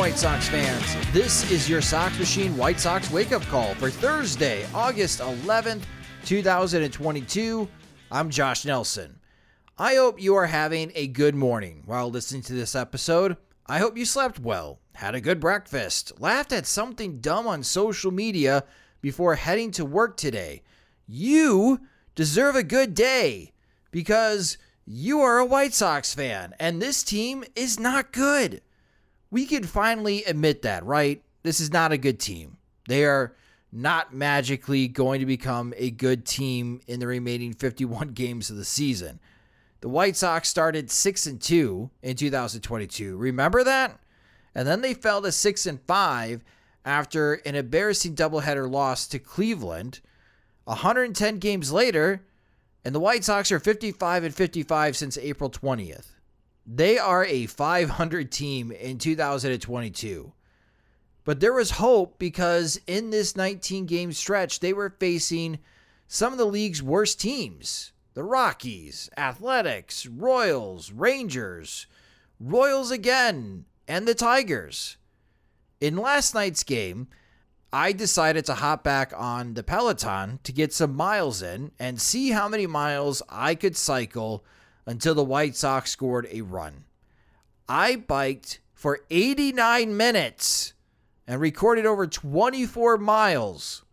White Sox fans. This is your Sox Machine White Sox wake up call for Thursday, August 11th, 2022. I'm Josh Nelson. I hope you are having a good morning while listening to this episode. I hope you slept well, had a good breakfast, laughed at something dumb on social media before heading to work today. You deserve a good day because you are a White Sox fan and this team is not good we can finally admit that, right? This is not a good team. They are not magically going to become a good team in the remaining 51 games of the season. The White Sox started 6 and 2 in 2022. Remember that? And then they fell to 6 and 5 after an embarrassing doubleheader loss to Cleveland. 110 games later, and the White Sox are 55 and 55 since April 20th. They are a 500 team in 2022. But there was hope because in this 19 game stretch, they were facing some of the league's worst teams the Rockies, Athletics, Royals, Rangers, Royals again, and the Tigers. In last night's game, I decided to hop back on the Peloton to get some miles in and see how many miles I could cycle until the White Sox scored a run. I biked for 89 minutes and recorded over 24 miles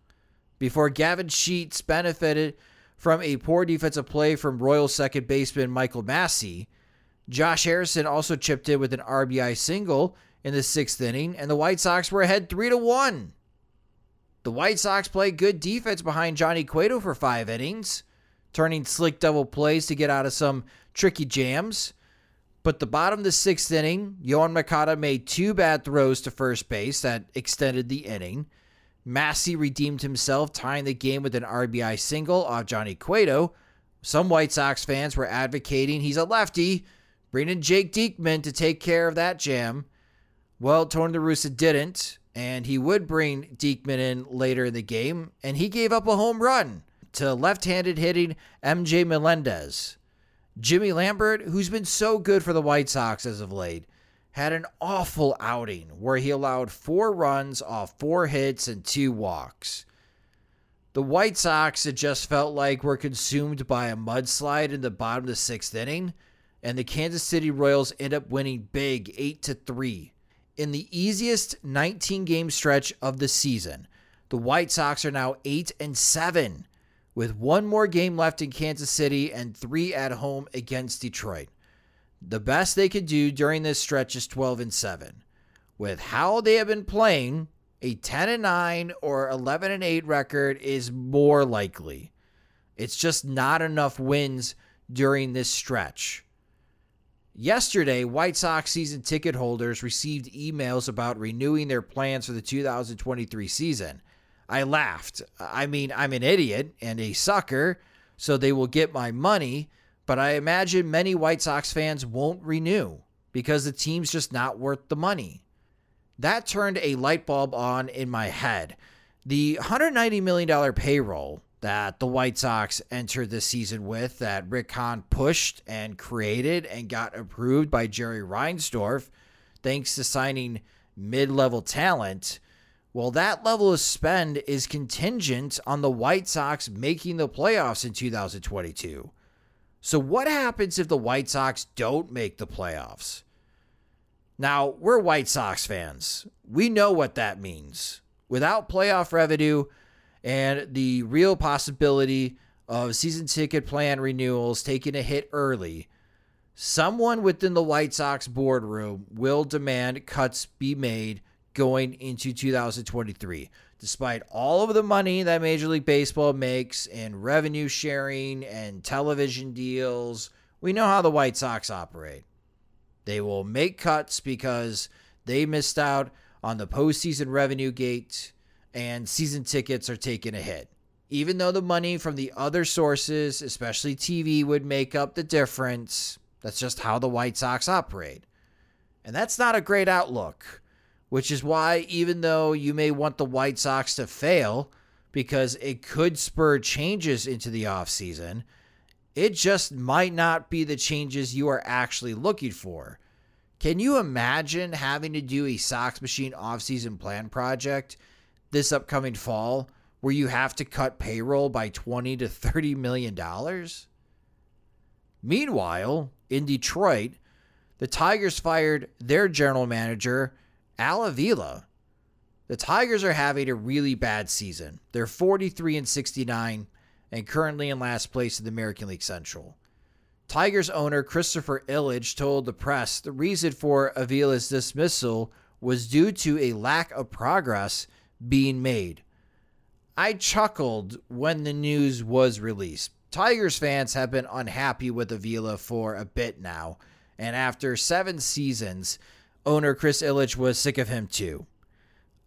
before Gavin Sheets benefited from a poor defensive play from Royal second baseman Michael Massey. Josh Harrison also chipped in with an RBI single in the sixth inning, and the White Sox were ahead 3 to 1. The White Sox played good defense behind Johnny Cueto for five innings turning slick double plays to get out of some tricky jams. But the bottom of the sixth inning, Yoan Moncada made two bad throws to first base that extended the inning. Massey redeemed himself, tying the game with an RBI single off Johnny Cueto. Some White Sox fans were advocating he's a lefty, bringing Jake Diekman to take care of that jam. Well, Tony La Russa didn't, and he would bring Diekman in later in the game, and he gave up a home run to left handed hitting MJ Melendez. Jimmy Lambert, who's been so good for the White Sox as of late, had an awful outing where he allowed four runs off four hits and two walks. The White Sox, it just felt like were consumed by a mudslide in the bottom of the sixth inning, and the Kansas City Royals end up winning big 8 to 3. In the easiest 19 game stretch of the season, the White Sox are now 8 and 7 with one more game left in Kansas City and three at home against Detroit. The best they could do during this stretch is 12 and 7. With how they have been playing, a 10 and 9 or 11 and 8 record is more likely. It's just not enough wins during this stretch. Yesterday, White Sox season ticket holders received emails about renewing their plans for the 2023 season. I laughed. I mean, I'm an idiot and a sucker, so they will get my money, but I imagine many White Sox fans won't renew because the team's just not worth the money. That turned a light bulb on in my head. The $190 million payroll that the White Sox entered the season with that Rick Hahn pushed and created and got approved by Jerry Reinsdorf thanks to signing mid level talent. Well, that level of spend is contingent on the White Sox making the playoffs in 2022. So, what happens if the White Sox don't make the playoffs? Now, we're White Sox fans. We know what that means. Without playoff revenue and the real possibility of season ticket plan renewals taking a hit early, someone within the White Sox boardroom will demand cuts be made going into 2023. Despite all of the money that Major League Baseball makes in revenue sharing and television deals, we know how the White Sox operate. They will make cuts because they missed out on the postseason revenue gate and season tickets are taking a hit. Even though the money from the other sources, especially TV, would make up the difference, that's just how the White Sox operate. And that's not a great outlook, which is why, even though you may want the White Sox to fail because it could spur changes into the offseason, it just might not be the changes you are actually looking for. Can you imagine having to do a Sox Machine offseason plan project this upcoming fall where you have to cut payroll by 20 to 30 million dollars? Meanwhile, in Detroit, the Tigers fired their general manager, Al Avila. The Tigers are having a really bad season. They're 43 and 69 and currently in last place in the American League Central. Tigers owner Christopher Ilitch told the press the reason for Avila's dismissal was due to a lack of progress being made. I chuckled when the news was released. Tigers fans have been unhappy with Avila for a bit now, and after seven seasons, owner Chris Ilitch was sick of him too.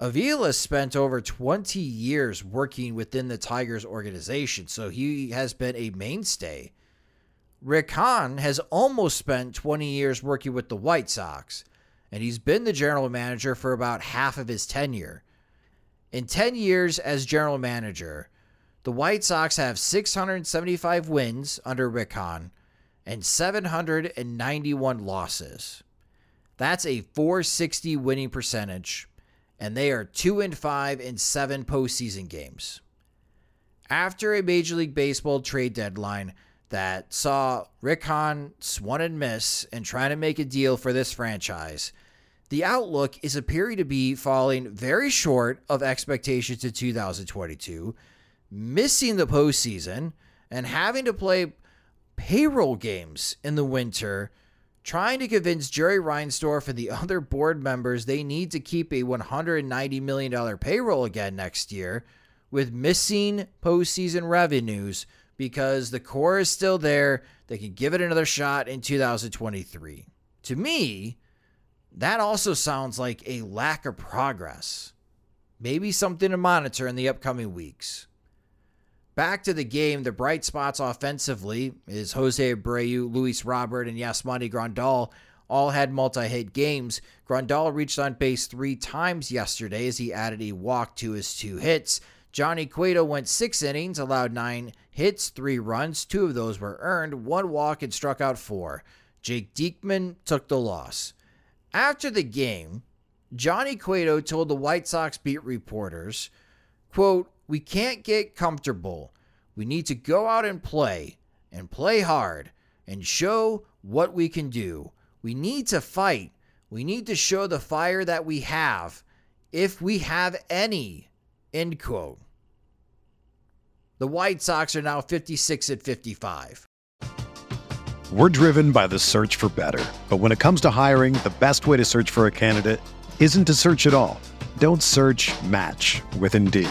Avila spent over 20 years working within the Tigers organization, so he has been a mainstay. Rick has almost spent 20 years working with the White Sox, and he's been the general manager for about half of his tenure. In 10 years as general manager, the White Sox have 675 wins under Rick and 791 losses. That's a 460 winning percentage and they are 2 and 5 in 7 postseason games. After a Major League Baseball trade deadline that saw Rick Hahn swan and miss and trying to make a deal for this franchise, the outlook is appearing to be falling very short of expectations in 2022, missing the postseason, and having to play payroll games in the winter trying to convince Jerry Reinsdorf and the other board members they need to keep a $190 million payroll again next year with missing postseason revenues because the core is still there. They can give it another shot in 2023. To me, that also sounds like a lack of progress. Maybe something to monitor in the upcoming weeks. Back to the game, the bright spots offensively is Jose Abreu, Luis Robert, and Yasmani Grandal all had multi-hit games. Grandal reached on base three times yesterday as he added a walk to his two hits. Johnny Cueto went six innings, allowed nine hits, three runs. Two of those were earned, one walk, and struck out four. Jake Diekman took the loss. After the game, Johnny Cueto told the White Sox beat reporters, quote, we can't get comfortable. We need to go out and play and play hard and show what we can do. We need to fight. We need to show the fire that we have, if we have any. End quote. The White Sox are now 56 at 55. We're driven by the search for better. But when it comes to hiring, the best way to search for a candidate isn't to search at all. Don't search match with Indeed.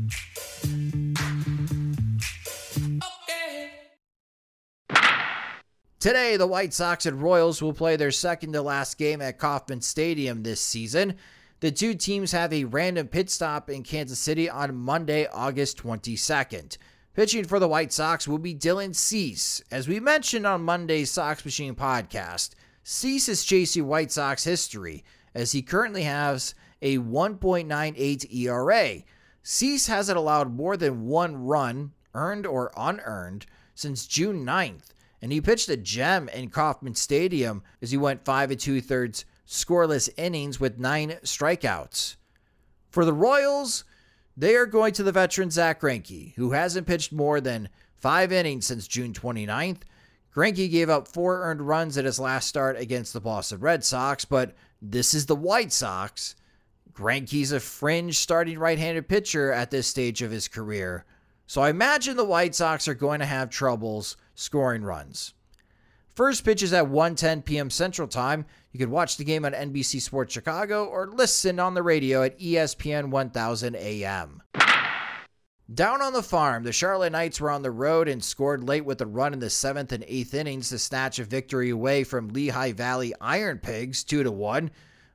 Today, the White Sox and Royals will play their second to last game at Kauffman Stadium this season. The two teams have a random pit stop in Kansas City on Monday, August 22nd. Pitching for the White Sox will be Dylan Cease. As we mentioned on Monday's Sox Machine podcast, Cease is chasing White Sox history as he currently has a 1.98 ERA. Cease hasn't allowed more than one run, earned or unearned, since June 9th and he pitched a gem in Kauffman Stadium as he went five and two thirds scoreless innings with nine strikeouts. For the Royals, they are going to the veteran Zach Greinke, who hasn't pitched more than five innings since June 29th. Greinke gave up four earned runs at his last start against the Boston Red Sox, but this is the White Sox. Greinke's a fringe starting right handed pitcher at this stage of his career. So I imagine the White Sox are going to have troubles scoring runs. First pitch is at 1:10 p.m. Central Time. You can watch the game on NBC Sports Chicago or listen on the radio at ESPN 1000 AM. Down on the farm, the Charlotte Knights were on the road and scored late with a run in the seventh and eighth innings to snatch a victory away from Lehigh Valley Iron Pigs, two to one.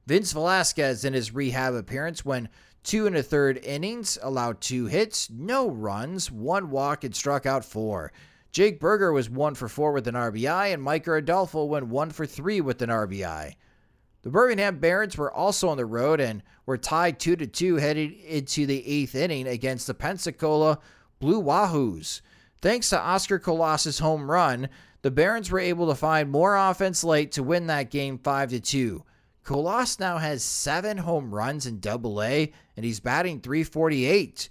Vince Velasquez in his rehab appearance went two and a third innings, allowed two hits, no runs, one walk, and struck out four. Jake Burger was one for four with an RBI, and Micker Adolfo went one for three with an RBI. The Birmingham Barons were also on the road and were tied 2 to 2 heading into the eighth inning against the Pensacola Blue Wahoos. Thanks to Oscar Colas's home run, the Barons were able to find more offense late to win that game 5 to 2. Colas now has seven home runs in double A, and he's batting 348.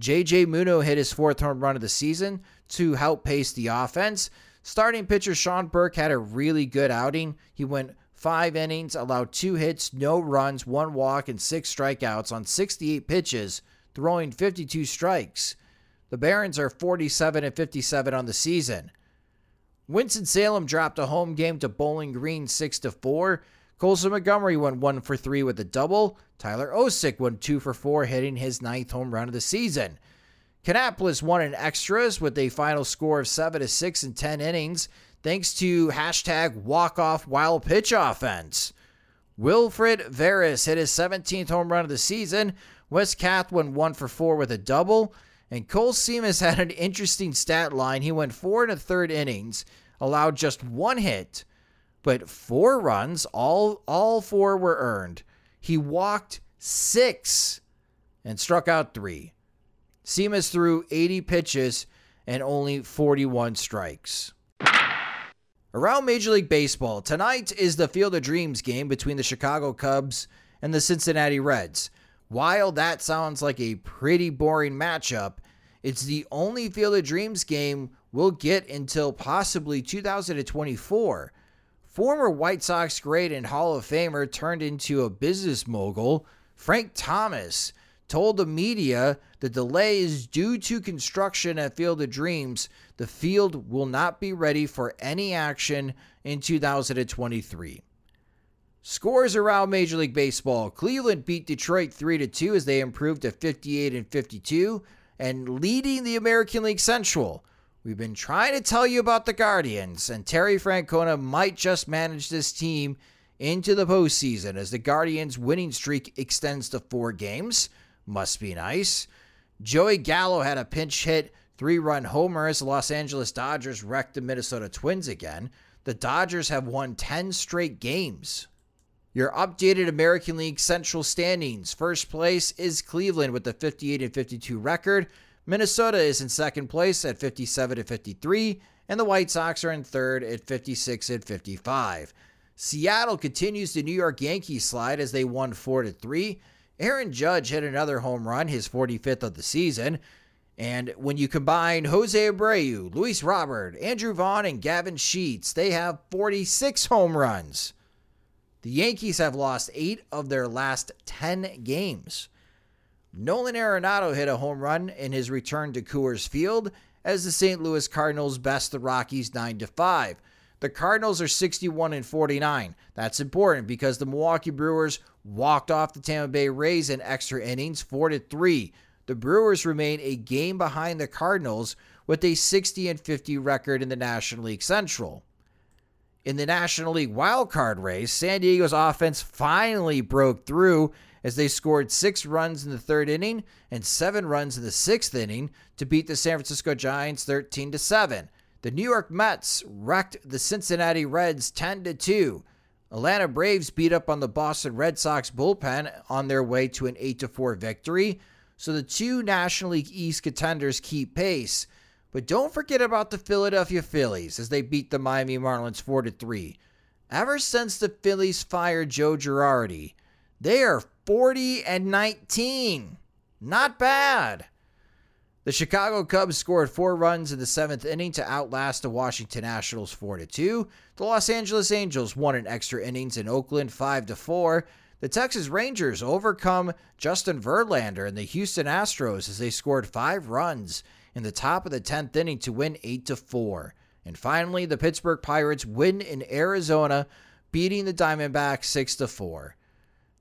JJ Muno hit his fourth home run of the season to help pace the offense. Starting pitcher Sean Burke had a really good outing. He went five innings, allowed two hits, no runs, one walk, and six strikeouts on 68 pitches, throwing 52 strikes. The Barons are 47 and 57 on the season. Winston-Salem dropped a home game to Bowling Green 6 to 4. Colson Montgomery went 1 for 3 with a double. Tyler Osik went 2 for 4, hitting his ninth home run of the season. Kannapolis won in extras with a final score of 7 to 6 in 10 innings, thanks to hashtag walk-off wild pitch offense. Wilfred Veras hit his 17th home run of the season. Wes Kath went 1 for 4 with a double. And Cole Seamus had an interesting stat line. He went four and a third innings, allowed just one hit, but four runs, all all four were earned. He walked six and struck out three. Seamus threw 80 pitches and only 41 strikes. Around Major League Baseball, tonight is the Field of Dreams game between the Chicago Cubs and the Cincinnati Reds. While that sounds like a pretty boring matchup, it's the only Field of Dreams game we'll get until possibly 2024. Former White Sox great and Hall of Famer turned into a business mogul, Frank Thomas told the media the delay is due to construction at Field of Dreams. The field will not be ready for any action in 2023. Scores around Major League Baseball. Cleveland beat Detroit 3 to 2 as they improved to 58 and 52 and leading the American League Central. We've been trying to tell you about the Guardians, and Terry Francona might just manage this team into the postseason as the Guardians' winning streak extends to four games. Must be nice. Joey Gallo had a pinch hit three run homer as the Los Angeles Dodgers wrecked the Minnesota Twins again. the Dodgers have won 10 straight games. Your updated American League Central standings. First place is Cleveland with a 58 and 52 record. Minnesota is in second place at 57 and 53, and the White Sox are in third at 56 and 55. Seattle continues the New York Yankees slide as they won 4 to 3. Aaron Judge hit another home run, his 45th of the season. And when you combine Jose Abreu, Luis Robert, Andrew Vaughn, and Gavin Sheets, they have 46 home runs. The Yankees have lost eight of their last 10 games. Nolan Arenado hit a home run in his return to Coors Field as the St. Louis Cardinals best the Rockies 9 to 5. The Cardinals are 61 and 49. That's important because the Milwaukee Brewers walked off the Tampa Bay Rays in extra innings 4 to 3. The Brewers remain a game behind the Cardinals with a 60 and 50 record in the National League Central. In the National League wildcard race, San Diego's offense finally broke through as they scored six runs in the third inning and seven runs in the sixth inning to beat the San Francisco Giants 13 to 7. The New York Mets wrecked the Cincinnati Reds 10 to 2. Atlanta Braves beat up on the Boston Red Sox bullpen on their way to an 8 to 4 victory. So the two National League East contenders keep pace. But don't forget about the Philadelphia Phillies as they beat the Miami Marlins 4 to 3. Ever since the Phillies fired Joe Girardi, they are 40 and 19. Not bad. The Chicago Cubs scored four runs in the seventh inning to outlast the Washington Nationals 4 2. The Los Angeles Angels won in extra innings in Oakland 5 4. The Texas Rangers overcome Justin Verlander and the Houston Astros as they scored five runs in the top of the 10th inning to win 8 to 4. And finally, the Pittsburgh Pirates win in Arizona, beating the Diamondbacks 6 to 4.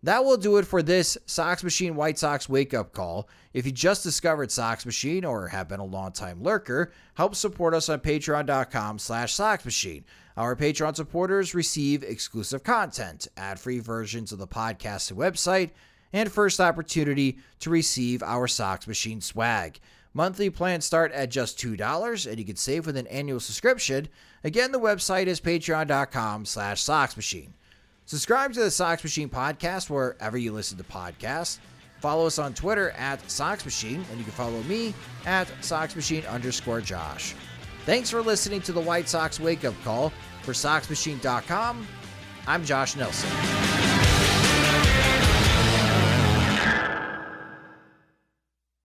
That will do it for this Sox Machine White Sox wake up call. If you just discovered Sox Machine or have been a longtime lurker, help support us on patreon.com slash Sox Machine. Our Patreon supporters receive exclusive content, ad-free versions of the podcast and website, and first opportunity to receive our Sox Machine swag. Monthly plans start at just $2, and you can save with an annual subscription. Again, the website is patreon.com slash soxmachine. Subscribe to the Sox Machine podcast wherever you listen to podcasts. Follow us on Twitter at Sox Machine, and you can follow me at Sox Machine underscore Josh. Thanks for listening to the White Sox Wake Up Call. For SoxMachine.com, I'm Josh Nelson.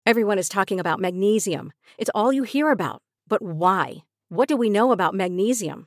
Everyone is talking about magnesium. It's all you hear about. But why? What do we know about magnesium?